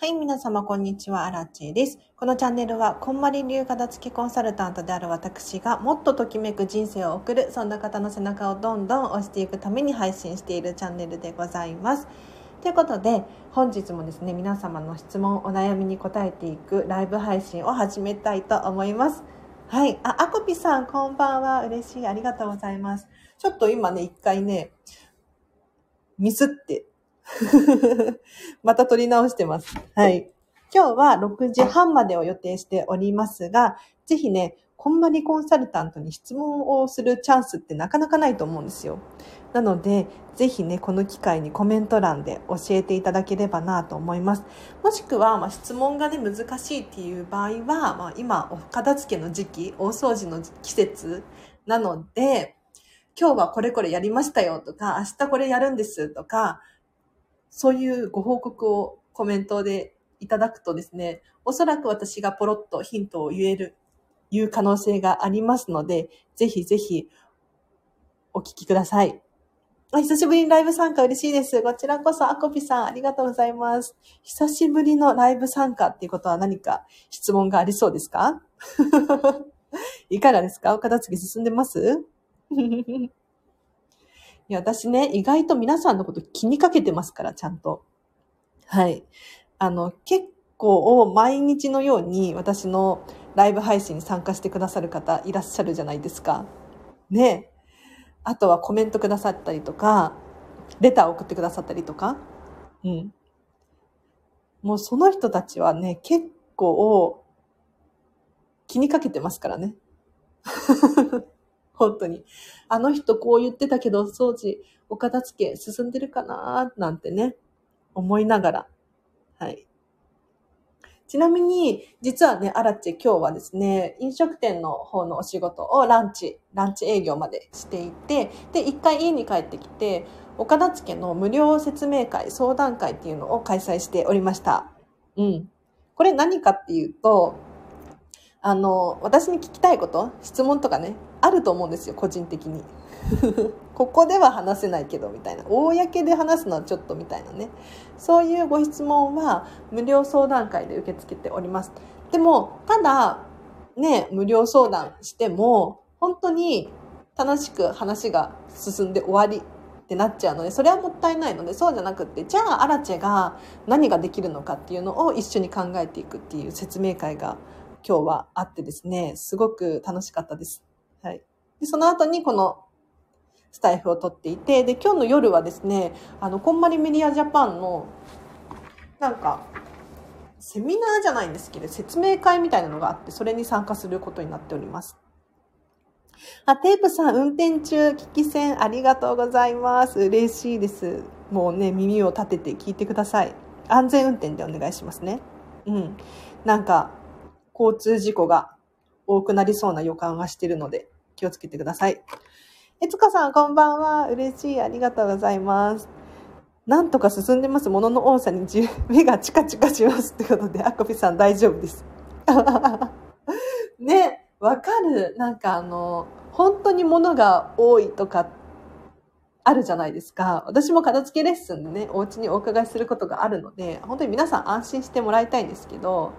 はい、皆様、こんにちは。アラチェです。このチャンネルは、こんまり流片付きコンサルタントである私が、もっとときめく人生を送る、そんな方の背中をどんどん押していくために配信しているチャンネルでございます。ということで、本日もですね、皆様の質問、お悩みに答えていくライブ配信を始めたいと思います。はい。あ、あこぴさん、こんばんは。嬉しい。ありがとうございます。ちょっと今ね、一回ね、ミスって また撮り直してます。はい。今日は6時半までを予定しておりますが、ぜひね、こんまりコンサルタントに質問をするチャンスってなかなかないと思うんですよ。なので、ぜひね、この機会にコメント欄で教えていただければなと思います。もしくは、まあ、質問がね、難しいっていう場合は、まあ、今、お片付けの時期、大掃除の季節なので、今日はこれこれやりましたよとか、明日これやるんですとか、そういうご報告をコメントでいただくとですね、おそらく私がポロッとヒントを言える、言う可能性がありますので、ぜひぜひお聞きください。久しぶりにライブ参加嬉しいです。こちらこそ、アコピさん、ありがとうございます。久しぶりのライブ参加っていうことは何か質問がありそうですか？いかがですか？お片付け進んでます？いや、私ね、意外と皆さんのこと気にかけてますから、ちゃんと。はい。あの、結構毎日のように私のライブ配信に参加してくださる方いらっしゃるじゃないですか。ね。あとはコメントくださったりとか、レター送ってくださったりとか。うん。もうその人たちはね、結構気にかけてますからね。本当に。あの人こう言ってたけど、掃除、お片付け進んでるかななんてね、思いながら。はい。ちなみに、実はね、アラチ今日はですね、飲食店の方のお仕事をランチ、ランチ営業までしていて、で、一回家に帰ってきて、お片付けの無料説明会、相談会っていうのを開催しておりました。うん。これ何かっていうと、あの、私に聞きたいこと、質問とかね、あると思うんですよ、個人的に。ここでは話せないけど、みたいな。公で話すのはちょっとみたいなね。そういうご質問は無料相談会で受け付けております。でも、ただ、ね、無料相談しても、本当に楽しく話が進んで終わりってなっちゃうので、それはもったいないので、そうじゃなくって、じゃあ、アラチェが何ができるのかっていうのを一緒に考えていくっていう説明会が今日はあってですね、すごく楽しかったです。はい。で、その後にこのスタイフを撮っていて、で、今日の夜はですね、あの、こんまりメディアジャパンの、なんか、セミナーじゃないんですけど、説明会みたいなのがあって、それに参加することになっております。あ、テープさん、運転中、聞き戦、ありがとうございます。嬉しいです。もうね、耳を立てて聞いてください。安全運転でお願いしますね。うん。なんか、交通事故が多くなりそうな予感がしているので、気をつけてください。えつかさん、こんばんは。嬉しい。ありがとうございます。なんとか進んでます。ものの多さに目がチカチカしますってことで、あこぴさん大丈夫です。ね、わかる。なんかあの、本当に物が多いとか、あるじゃないですか。私も片付けレッスンでね、お家にお伺いすることがあるので、本当に皆さん安心してもらいたいんですけど、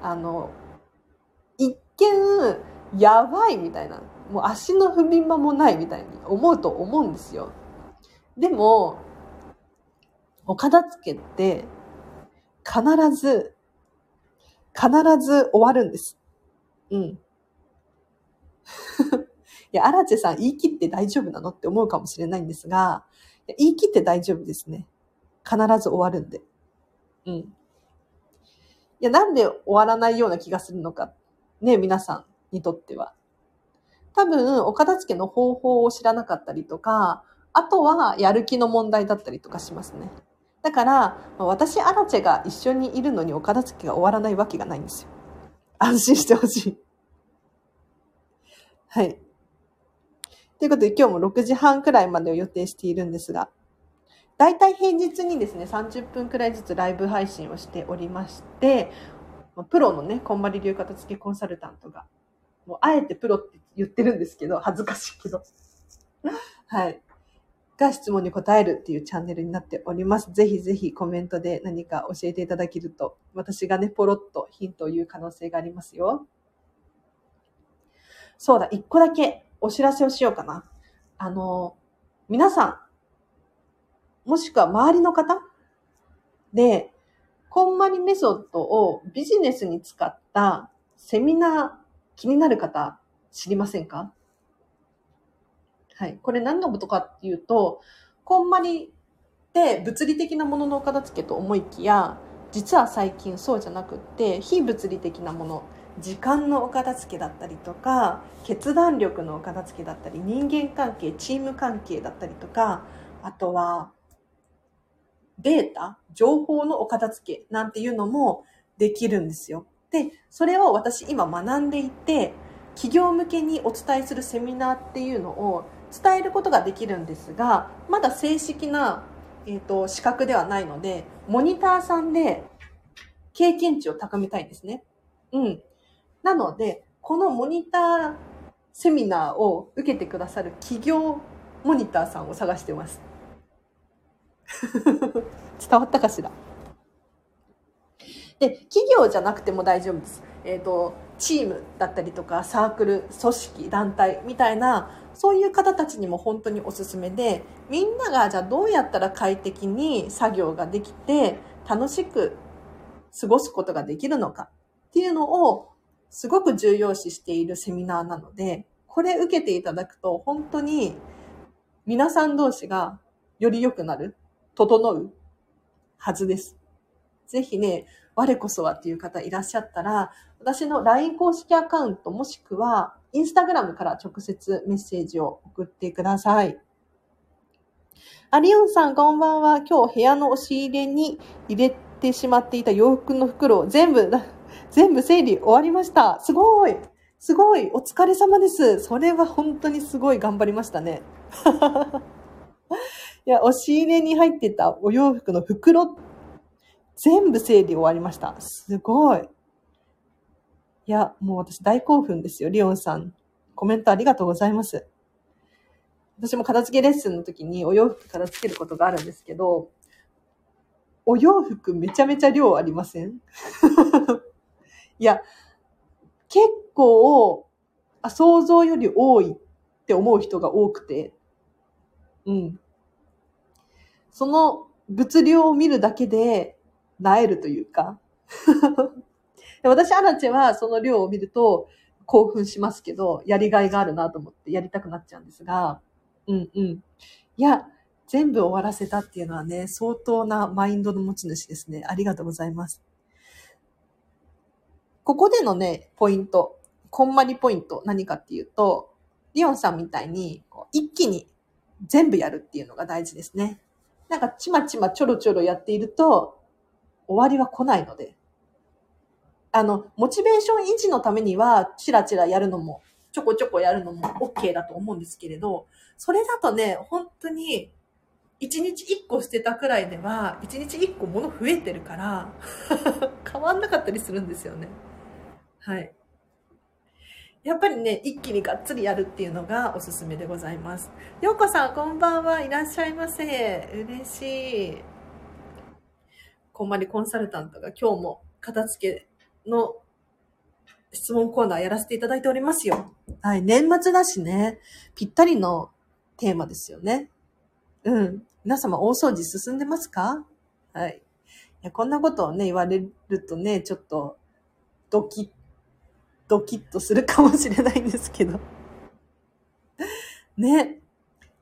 あの、見、やばいみたいな。もう足の踏み場もないみたいに思うと思うんですよ。でも、お片付けって必ず、必ず終わるんです。うん。いや、荒地さん言い切って大丈夫なのって思うかもしれないんですが、言い切って大丈夫ですね。必ず終わるんで。うん。いや、なんで終わらないような気がするのかっ。ね、皆さんにとっては。多分、お片付けの方法を知らなかったりとか、あとはやる気の問題だったりとかしますね。だから、私、アラチェが一緒にいるのにお片付けが終わらないわけがないんですよ。安心してほしい。はい。ということで今日も6時半くらいまでを予定しているんですが、だいたい平日にですね、30分くらいずつライブ配信をしておりまして、プロのね、こんまり流片付けコンサルタントがもうあえてプロって言ってるんですけど、恥ずかしいけど。はい。が質問に答えるっていうチャンネルになっております。ぜひぜひコメントで何か教えていただけると、私がね、ポロッとヒントを言う可能性がありますよ。そうだ、一個だけお知らせをしようかな。あの、皆さん、もしくは周りの方で、こんまりメソッドをビジネスに使ったセミナー気になる方知りませんか？はい。これ何のことかっていうと、こんまりって物理的なもののお片付けと思いきや、実は最近そうじゃなくって、非物理的なもの、時間のお片付けだったりとか、決断力のお片付けだったり、人間関係、チーム関係だったりとか、あとは、データ、情報のお片付けなんていうのもできるんですよ。で、それを私今学んでいて、企業向けにお伝えするセミナーっていうのを伝えることができるんですがまだ正式な、えーと、資格ではないのでモニターさんで経験値を高めたいんですね。うん。なので、このモニターセミナーを受けてくださる企業モニターさんを探してます。伝わったかしら？で、企業じゃなくても大丈夫です。えっ、ー、と、チームだったりとか、サークル、組織、団体みたいな、そういう方たちにも本当におすすめで、みんながじゃあどうやったら快適に作業ができて、楽しく過ごすことができるのかっていうのを、すごく重要視しているセミナーなので、これ受けていただくと、本当に皆さん同士がより良くなる、整うはずです。ぜひね、我こそはっていう方いらっしゃったら、私の LINE 公式アカウントもしくは、インスタグラムから直接メッセージを送ってください。アリオンさん、こんばんは。今日部屋の押し入れに入れてしまっていた洋服の袋を全部、全部整理終わりました。すごいすごいお疲れ様です。それは本当にすごい頑張りましたね。いや、押し入れに入ってたお洋服の袋全部整理終わりました。すごい。いや、もう私大興奮ですよ、リオンさん。コメントありがとうございます。私も片付けレッスンの時にお洋服片付けることがあるんですけど、お洋服めちゃめちゃ量ありません？いや、結構、あ、想像より多いって思う人が多くて、うん。その物量を見るだけで、なえるというか。私、アラチェはその量を見ると興奮しますけど、やりがいがあるなと思ってやりたくなっちゃうんですが、うんうん。いや、全部終わらせたっていうのはね、相当なマインドの持ち主ですね。ありがとうございます。ここでのね、ポイント、こんまりポイント、何かっていうと、リオンさんみたいに、一気に全部やるっていうのが大事ですね。なんかちまちまちょろちょろやっていると、終わりは来ないので。あの、モチベーション維持のためには、チラチラやるのも、ちょこちょこやるのも OK だと思うんですけれど、それだとね、本当に、一日一個捨てたくらいでは、一日一個物増えてるから 変わんなかったりするんですよね。はい。やっぱりね、一気にがっつりやるっていうのがおすすめでございます。ようこさん、こんばんは。いらっしゃいませ。嬉しい。こんまりコンサルタントが今日も片付けの質問コーナーやらせていただいておりますよ。はい、年末だしね、ぴったりのテーマですよね。うん。皆様大掃除進んでますか？はい。いや、こんなことをね、言われるとね、ちょっと、ドキッ、ドキッとするかもしれないんですけど。ね。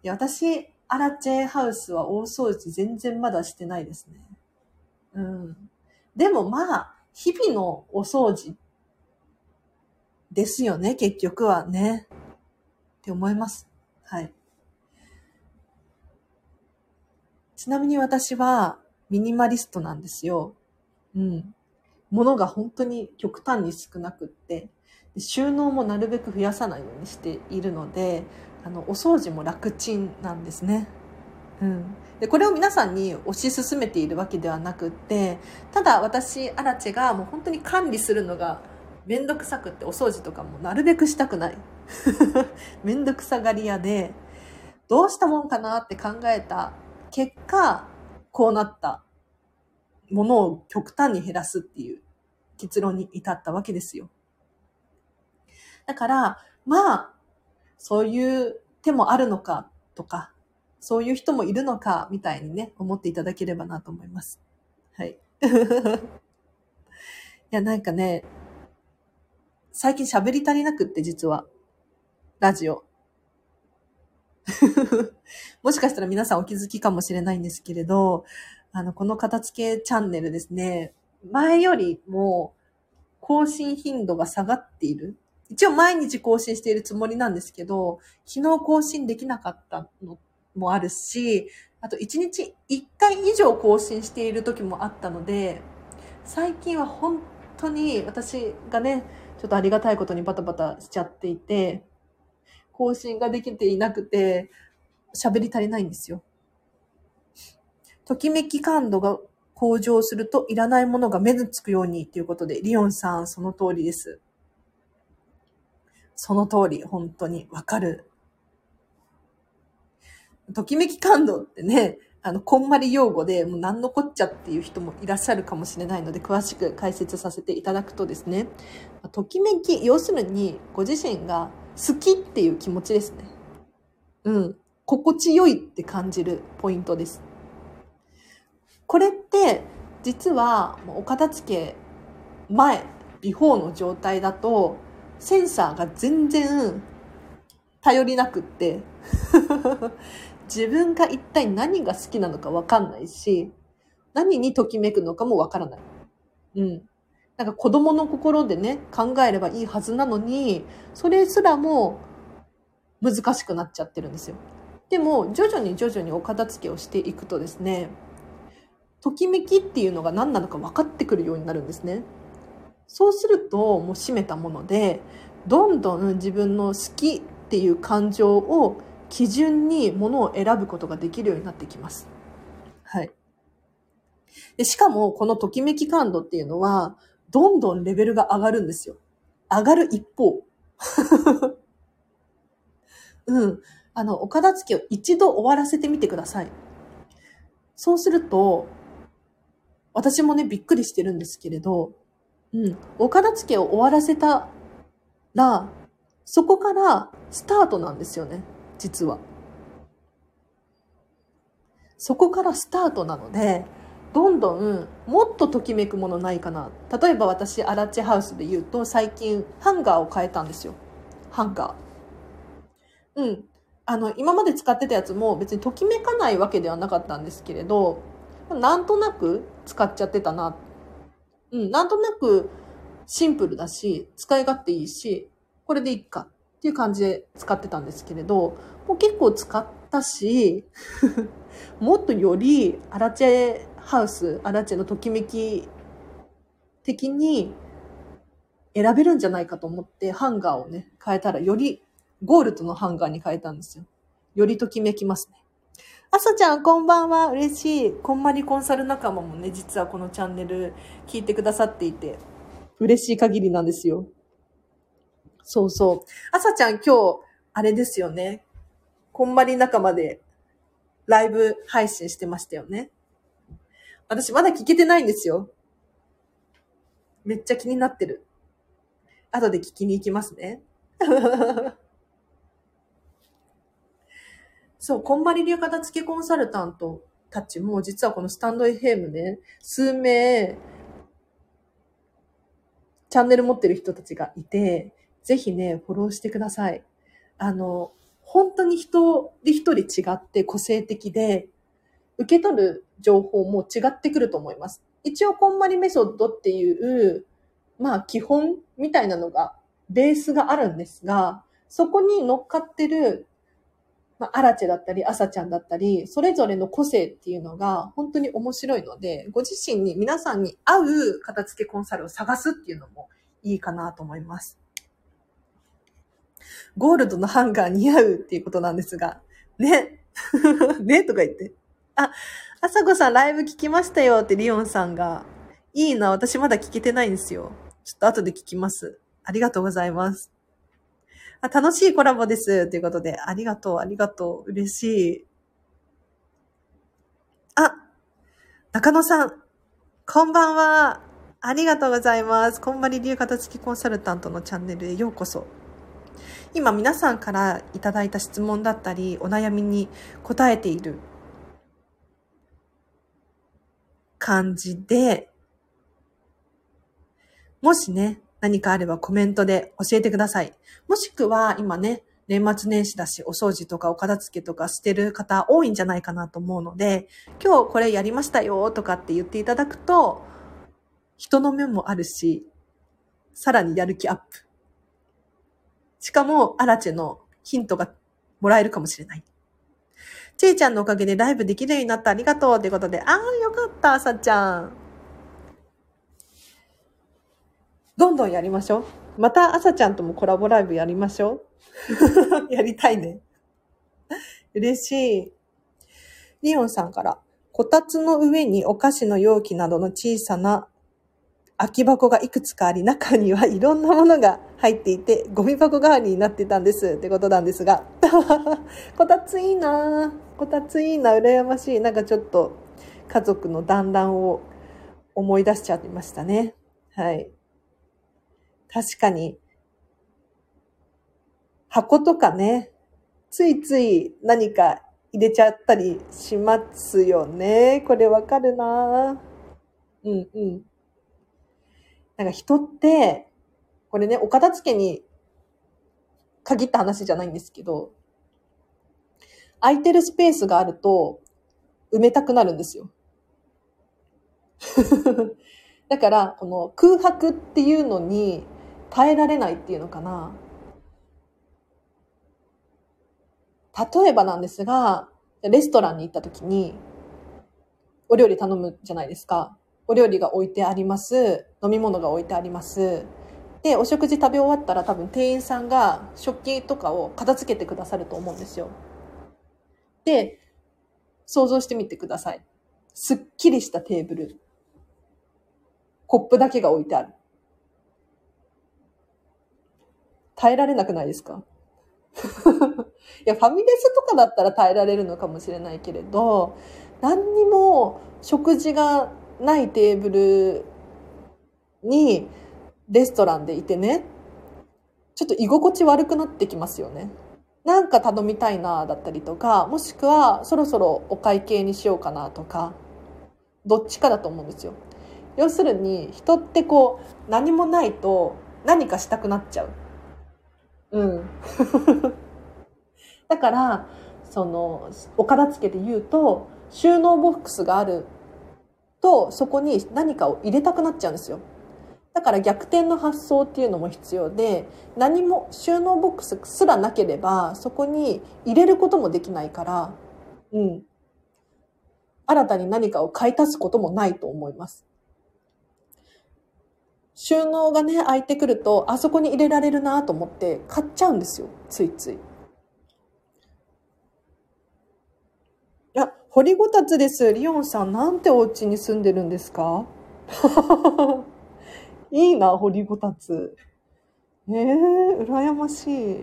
いや、私、アラチェハウスは大掃除全然まだしてないですね。うん。でもまあ、日々のお掃除ですよね、結局はね。って思います。はい。ちなみに私はミニマリストなんですよ。うん。物が本当に極端に少なくって、収納もなるべく増やさないようにしているので、あの、お掃除も楽ちんなんですね。うん。でこれを皆さんに推し進めているわけではなくってただ私アラチェがもう本当に管理するのがめんどくさくってお掃除とかもなるべくしたくない めんどくさがり屋でどうしたもんかなって考えた結果、こうなったものを極端に減らすっていう結論に至ったわけですよ。だから、まあ、そういう手もあるのかとか、そういう人もいるのかみたいにね、思っていただければなと思います。はい。いや、なんかね、最近喋り足りなくって実は。ラジオ。もしかしたら皆さんお気づきかもしれないんですけれど、あの、この片付けチャンネルですね、前よりも更新頻度が下がっている。一応毎日更新しているつもりなんですけど、昨日更新できなかったのもあるし、あと1日1回以上更新している時もあったので、最近は本当に私がね、ちょっとありがたいことにバタバタしちゃっていて、更新ができていなくて、喋り足りないんですよ。ときめき感度が向上するといらないものが目につくようにということで、リオンさん、その通りです。その通り、本当にわかる。ときめき感度ってね、あの、こんまり用語で、もう何のこっちゃっていう人もいらっしゃるかもしれないので、詳しく解説させていただくとですね、ときめき、要するに、ご自身が好きっていう気持ちですね。うん。心地よいって感じるポイントです。これって、実は、お片付け前、ビフォーの状態だと、センサーが全然頼りなくって 自分が一体何が好きなのかわかんないし、何にときめくのかもわからない。うん。なんか子供の心でね、考えればいいはずなのに、それすらも難しくなっちゃってるんですよ。でも、徐々に徐々にお片付けをしていくとですね、ときめきっていうのが何なのか分かってくるようになるんですね。そうすると、もう閉めたもので、どんどん自分の好きっていう感情を基準にものを選ぶことができるようになってきます。はい。でしかも、このときめき感度っていうのは、どんどんレベルが上がるんですよ。上がる一方。うん。あの、お片付けを一度終わらせてみてください。そうすると、私もね、びっくりしてるんですけれど、うん。お片付けを終わらせたら、そこからスタートなんですよね。実は。そこからスタートなので、どんどんもっとときめくものないかな。例えば私、アラッチハウスで言うと、最近ハンガーを変えたんですよ。ハンガー。うん。あの、今まで使ってたやつも別にときめかないわけではなかったんですけれど、なんとなく使っちゃってたな。うん、なんとなくシンプルだし、使い勝手いいし、これでいいかっていう感じで使ってたんですけれど、もう結構使ったし、もっとよりアラチェハウス、アラチェのときめき的に選べるんじゃないかと思ってハンガーをね、変えたらよりゴールドのハンガーに変えたんですよ。よりときめきますね。あさちゃん、こんばんは。嬉しい。こんまりコンサル仲間もね、実はこのチャンネル聞いてくださっていて、嬉しい限りなんですよ。そうそう。あさちゃん今日、あれですよね。こんまり仲間でライブ配信してましたよね。私まだ聞けてないんですよ。めっちゃ気になってる。後で聞きに行きますね。そう、こんまり流片付けコンサルタントたちも実はこのスタンド FM ね、数名、チャンネル持ってる人たちがいて、ぜひね、フォローしてください。あの、本当に一人一人違って個性的で、受け取る情報も違ってくると思います。一応、こんまりメソッドっていう、まあ、基本みたいなのが、ベースがあるんですが、そこに乗っかってる、まあ、アラチェだったり、アサちゃんだったり、それぞれの個性っていうのが本当に面白いので、ご自身に皆さんに合う片付けコンサルを探すっていうのもいいかなと思います。ゴールドのハンガー似合うっていうことなんですが、ね。ねとか言って。あ、あさこさんライブ聞きましたよってリオンさんが。いいな、私まだ聞けてないんですよ。ちょっと後で聞きます。ありがとうございます。あ楽しいコラボです。ということで、ありがとう、ありがとう。嬉しい。あ、中野さん、こんばんは。ありがとうございます。こんばり流片付きコンサルタントのチャンネルへようこそ。今皆さんからいただいた質問だったり、お悩みに答えている感じで、もしね、何かあればコメントで教えてください。もしくは今ね、年末年始だし、お掃除とかお片付けとかしてる方多いんじゃないかなと思うので、今日これやりましたよとかって言っていただくと、人の目もあるし、さらにやる気アップ。しかも、アラチェのヒントがもらえるかもしれない。ちいちゃんのおかげでライブできるようになった。ありがとう。ということで、ああ、よかった、さっちゃん。どんどんやりましょう。また、あさちゃんともコラボライブやりましょう。やりたいね。嬉しい。リオンさんから、こたつの上にお菓子の容器などの小さな空き箱がいくつかあり、中にはいろんなものが入っていて、ゴミ箱代わりになってたんですってことなんですが。こたついいなこたついいな羨ましい。なんかちょっと家族の団らんを思い出しちゃいましたね。はい。確かに、箱とかね、ついつい何か入れちゃったりしますよね。これわかるなうんうん。なんか人って、これね、お片付けに限った話じゃないんですけど、空いてるスペースがあると埋めたくなるんですよ。だから、この空白っていうのに耐えられないっていうのかな。例えばなんですが、レストランに行った時に、お料理頼むじゃないですか。お料理が置いてあります。飲み物が置いてあります。で、お食事食べ終わったら多分店員さんが食器とかを片付けてくださると思うんですよ。で、想像してみてください。すっきりしたテーブル。コップだけが置いてある。耐えられなくないですか？いや、ファミレスとかだったら耐えられるのかもしれないけれど、何にも食事がないテーブルにレストランでいてね、ちょっと居心地悪くなってきますよね。なんか頼みたいなだったりとか、もしくはそろそろお会計にしようかなとか、どっちかだと思うんですよ。要するに人ってこう何もないと何かしたくなっちゃう。うん。だから、その、お片付けで言うと、収納ボックスがあると、そこに何かを入れたくなっちゃうんですよ。だから逆転の発想っていうのも必要で、何も収納ボックスすらなければ、そこに入れることもできないから、うん。新たに何かを買い足すこともないと思います。収納がね、空いてくると、あそこに入れられるなと思って買っちゃうんですよ。ついつい。いや、掘りごたつです。リオンさん、なんてお家に住んでるんですか？いいな、掘りごたつ。ええー、羨ましい。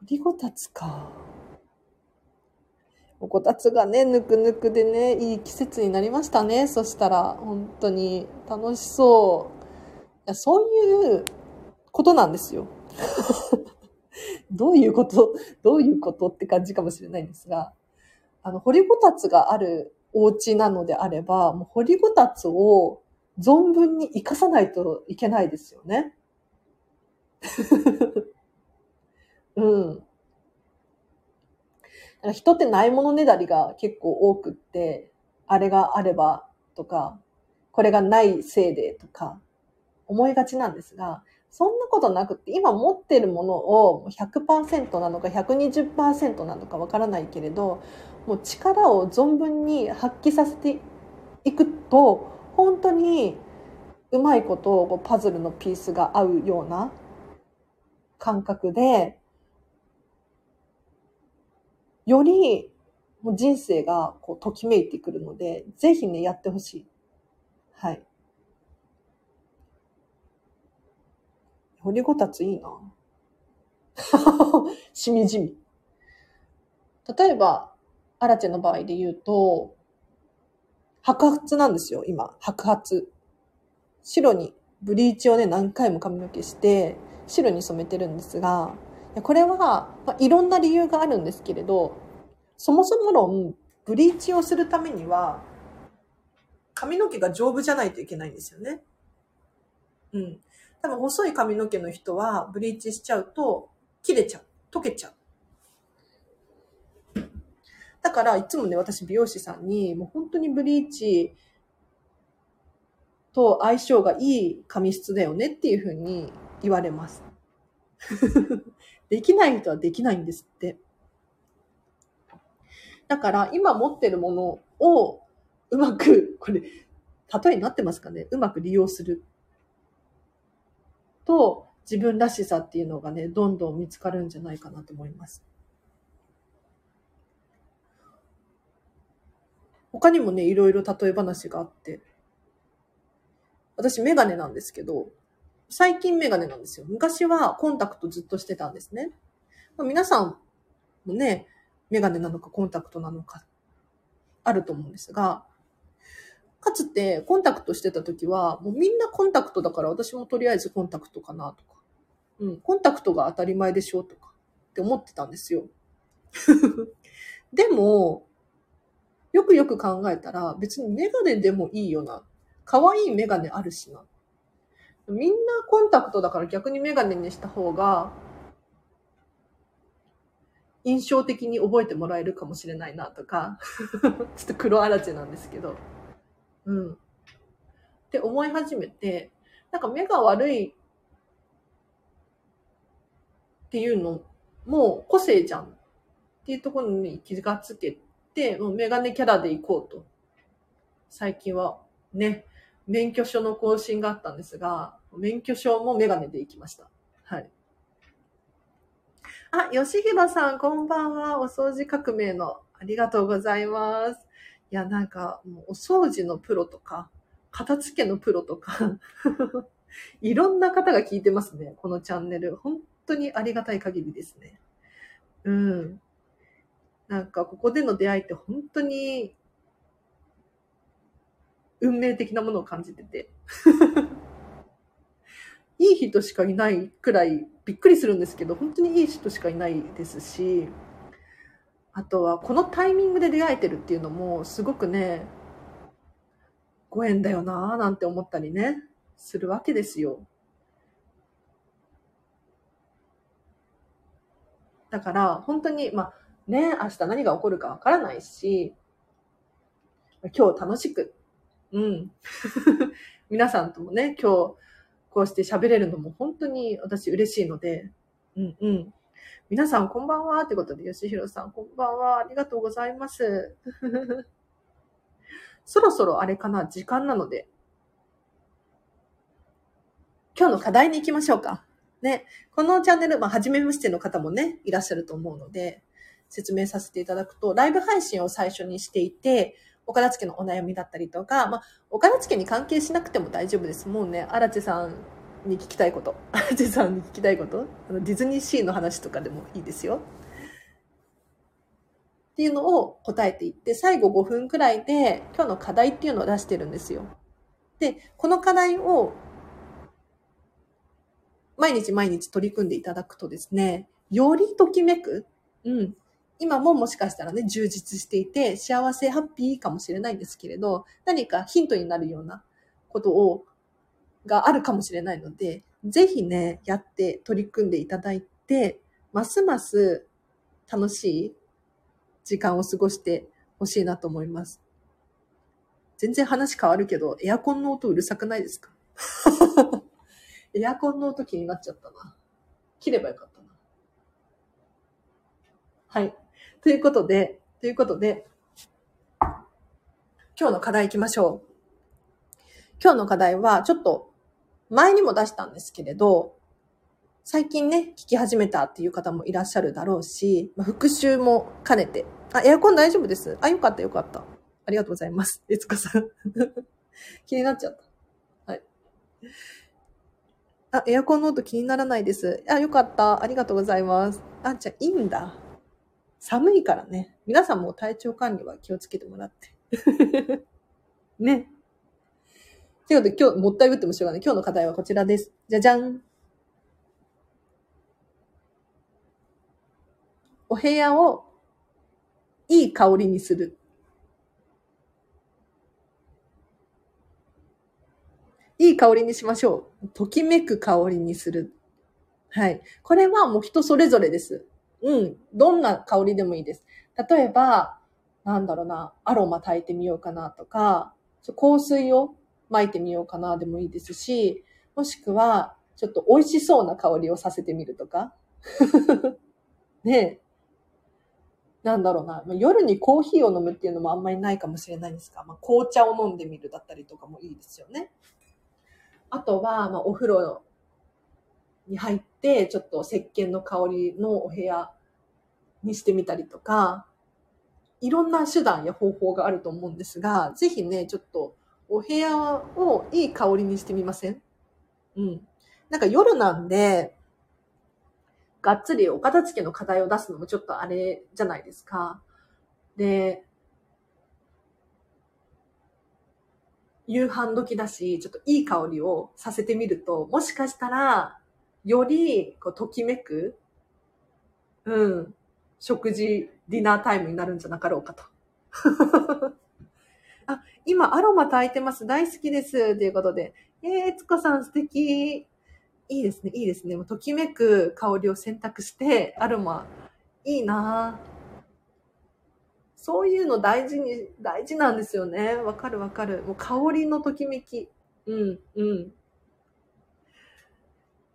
掘りごたつか。おこたつがね、ぬくぬくでね、いい季節になりましたね。そしたら、本当に楽しそう。いやそういうことなんですよ。どういうこと、どういうことって感じかもしれないんですが、あの、掘りごたつがあるお家なのであれば、もう掘りごたつを存分に活かさないといけないですよね。うん。人ってないものねだりが結構多くって、あれがあればとか、これがないせいでとか、思いがちなんですが、そんなことなくって、今持ってるものを100%なのか120%なのかわからないけれど、もう力を存分に発揮させていくと、本当にうまいことこうパズルのピースが合うような感覚で、よりもう人生がこうときめいてくるので、ぜひね、やってほしい。はい。掘りごたついいな。しみじみ。例えば、アラチェの場合で言うと、白髪なんですよ、今。白髪。白にブリーチをね、何回も髪の毛して、白に染めてるんですが、これは、まあ、いろんな理由があるんですけれど、そもそも論、ブリーチをするためには、髪の毛が丈夫じゃないといけないんですよね。うん。多分細い髪の毛の人はブリーチしちゃうと切れちゃう。溶けちゃう。だからいつもね、私美容師さんにもう本当にブリーチと相性がいい髪質だよねっていうふうに言われます。できない人はできないんですって。だから今持ってるものをうまく、これ、例えになってますかね？うまく利用すると、自分らしさっていうのがね、どんどん見つかるんじゃないかなと思います。他にもね、いろいろ例え話があって、私メガネなんですけど、最近メガネなんですよ。昔はコンタクトずっとしてたんですね。皆さんもね、メガネなのかコンタクトなのか、あると思うんですが、かつてコンタクトしてた時は、もうみんなコンタクトだから私もとりあえずコンタクトかなとか、うん、コンタクトが当たり前でしょとかって思ってたんですよ。でも、よくよく考えたら別にメガネでもいいよな。可愛いメガネあるしな。みんなコンタクトだから逆にメガネにした方が印象的に覚えてもらえるかもしれないなとか ちょっと黒あらちなんですけど。うん。って思い始めて、なんか目が悪いっていうのも個性じゃんっていうところに気がつけて、もうメガネキャラで行こうと。最近はね、免許証の更新があったんですが、免許証もメガネで行きました。はい。あ、吉弘さん、こんばんは。お掃除革命のありがとうございます。いや、なんか、もうお掃除のプロとか、片付けのプロとか いろんな方が聞いてますね。このチャンネル。本当にありがたい限りですね。うん。なんか、ここでの出会いって本当に、運命的なものを感じてて。いい人しかいないくらいびっくりするんですけど、本当にいい人しかいないですし、あとはこのタイミングで出会えてるっていうのもすごくね、ご縁だよなぁなんて思ったりね、するわけですよ。だから本当に、まあね、明日何が起こるかわからないし、今日楽しく、うん。皆さんともね、今日こうして喋れるのも本当に私嬉しいので、うんうん。皆さんこんばんはってことで、吉弘さんこんばんは。ありがとうございます。そろそろあれかな時間なので、今日の課題に行きましょうか。ね。このチャンネル、まあ、初めましての方もね、いらっしゃると思うので、説明させていただくと、ライブ配信を最初にしていて、お片付けのお悩みだったりとか、まあ、お片付けに関係しなくても大丈夫です。もうね、荒地さんに聞きたいこと、荒地さんに聞きたいこと、あのディズニーシーの話とかでもいいですよ。っていうのを答えていって、最後5分くらいで今日の課題っていうのを出してるんですよ。で、この課題を毎日毎日取り組んでいただくとですね、よりときめく、うん、今ももしかしたらね、充実していて、幸せ、ハッピーかもしれないんですけれど、何かヒントになるようなことを、があるかもしれないので、ぜひね、やって取り組んでいただいて、ますます楽しい時間を過ごしてほしいなと思います。全然話変わるけど、エアコンの音うるさくないですか？エアコンの音気になっちゃったな。切ればよかったな。はい。ということで、ということで、今日の課題行きましょう。今日の課題は、ちょっと前にも出したんですけれど、最近ね、聞き始めたっていう方もいらっしゃるだろうし、復習も兼ねて。あ、エアコン大丈夫です。あ、よかったよかった。ありがとうございます。えつかさん。気になっちゃった。はい。あ、エアコンの音気にならないです。あ、よかった。ありがとうございます。あ、じゃあいいんだ。寒いからね。皆さんも体調管理は気をつけてもらって。ね。ということで今日、もったいぶってもしょうがない。今日の課題はこちらです。じゃじゃん。お部屋をいい香りにする。いい香りにしましょう。ときめく香りにする。はい。これはもう人それぞれです。うん。どんな香りでもいいです。例えば、なんだろうな、アロマ炊いてみようかなとか、香水を巻いてみようかなでもいいですし、もしくは、ちょっと美味しそうな香りをさせてみるとか。ねえ。なんだろうな、夜にコーヒーを飲むっていうのもあんまりないかもしれないんですが、まあ、紅茶を飲んでみるだったりとかもいいですよね。あとは、まあ、お風呂に入っ、ちょっと石鹸の香りのお部屋にしてみたりとか、いろんな手段や方法があると思うんですが、ぜひね、ちょっとお部屋をいい香りにしてみません？うん。なんか夜なんで、がっつりお片付けの課題を出すのもちょっとあれじゃないですか。で、夕飯時だし、ちょっといい香りをさせてみると、もしかしたら、より、こう、ときめく、うん、食事、ディナータイムになるんじゃなかろうかと。あ、今、アロマ炊いてます。大好きです。ということで。えー、つこさん素敵。いいですね、いいですね。もうときめく香りを選択して、アロマ、いいなそういうの大事に、大事なんですよね。わかるわかる。もう香りのときめき。うん、うん。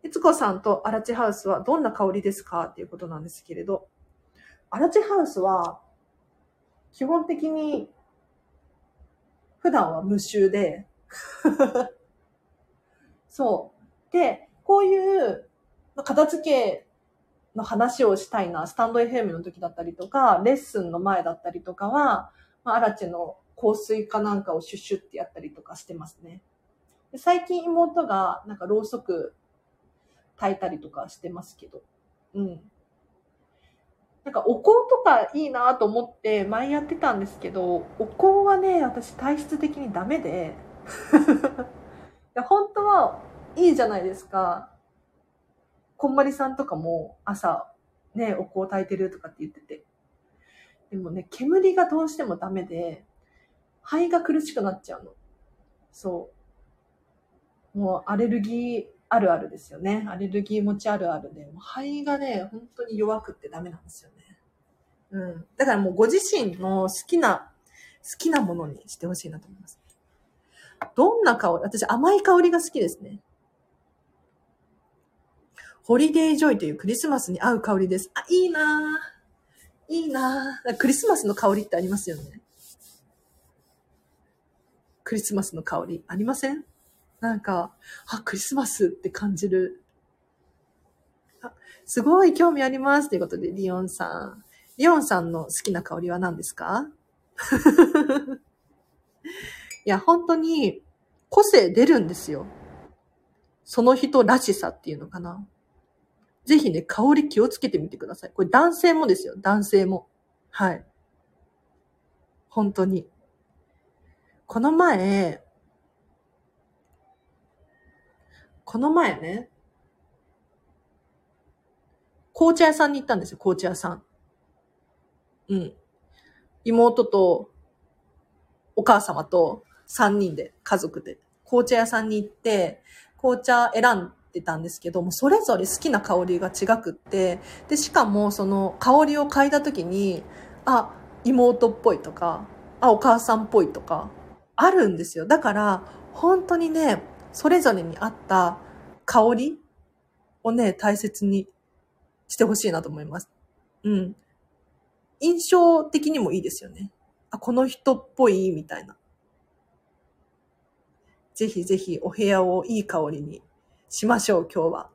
いつこさんとアラチハウスはどんな香りですか？っていうことなんですけれど。アラチハウスは、基本的に、普段は無臭で、そう。で、こういう、片付けの話をしたいな、スタンド FM の時だったりとか、レッスンの前だったりとかは、まあ、アラチの香水かなんかをシュッシュってやったりとかしてますね。で最近妹がなんかろうそく炊いたりとかしてますけど。うん。なんかお香とかいいなと思って前やってたんですけど、お香はね、私体質的にダメで。いや本当はいいじゃないですか。こんまりさんとかも朝、ね、お香炊いてるとかって言ってて。でもね、煙がどうしてもダメで、肺が苦しくなっちゃうの。そう。もうアレルギーあるあるですよね。アレルギー持ちあるあるで、もう肺がね、本当に弱くってダメなんですよね。うん。だからもうご自身の好きな、好きなものにしてほしいなと思います。どんな香り私甘い香りが好きですね。ホリデージョイというクリスマスに合う香りです。あ、いいなぁ。いいなぁ。クリスマスの香りってありますよね。クリスマスの香りありません？なんか、あ、クリスマスって感じる。あ、すごい興味あります。ということで、リオンさん。リオンさんの好きな香りは何ですか？いや、本当に個性出るんですよ。その人らしさっていうのかな。ぜひね、香り気をつけてみてください。これ男性もですよ。男性も。はい。本当に。この前、この前ね、紅茶屋さんに行ったんですよ、紅茶屋さん。うん。妹と、お母様と3人で、家族で、紅茶屋さんに行って、紅茶選んでたんですけども、それぞれ好きな香りが違くって、で、しかもその香りを嗅いだ時に、あ、妹っぽいとか、あ、お母さんっぽいとか、あるんですよ。だから、本当にね、それぞれに合った香りをね、大切にしてほしいなと思います。うん。印象的にもいいですよね。あ、この人っぽいみたいな。ぜひぜひお部屋をいい香りにしましょう、今日は。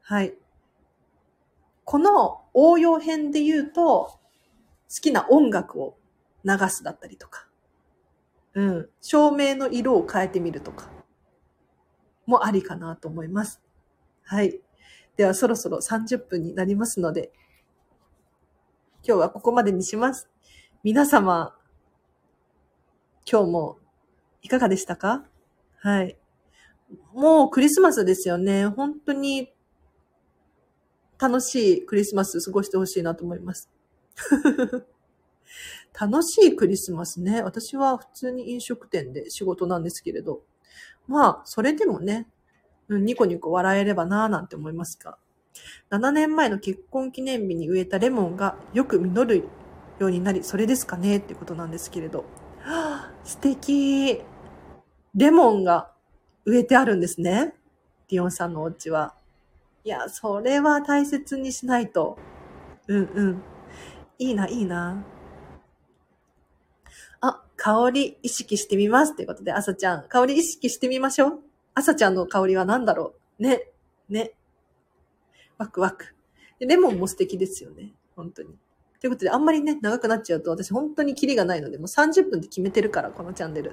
はい。この応用編で言うと、好きな音楽を流すだったりとか、うん。照明の色を変えてみるとか、もありかなと思います。はい。ではそろそろ30分になりますので、今日はここまでにします。皆様、今日もいかがでしたか？はい。もうクリスマスですよね。本当に楽しいクリスマス過ごしてほしいなと思います。楽しいクリスマスね。私は普通に飲食店で仕事なんですけれど。まあ、それでもね、うん、ニコニコ笑えればなぁなんて思いますが。7年前の結婚記念日に植えたレモンがよく実るようになり、それですかねってことなんですけれど。はあ、素敵。レモンが植えてあるんですね。ディオンさんのお家は。いや、それは大切にしないと。うんうん。いいな、いいな。香り意識してみます。ということで、朝ちゃん、香り意識してみましょう。朝ちゃんの香りは何だろうね、ね。ワクワク。レモンも素敵ですよね。本当に。ということで、あんまりね、長くなっちゃうと、私本当にキリがないので、もう30分で決めてるから、このチャンネル。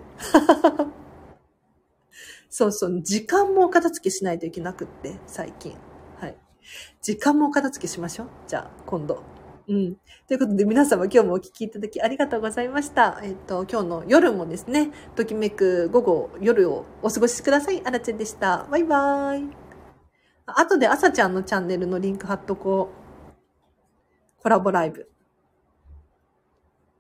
そうそう、時間もお片付けしないといけなくって、最近。はい。時間もお片付けしましょう。じゃあ、今度。うん。ということで、皆様今日もお聞きいただきありがとうございました。えっ、と、今日の夜もですね、ときめく午後、夜をお過ごしください。あらちゃんでした。バイバーイ。あとで朝ちゃんのチャンネルのリンク貼っとこう。コラボライブ。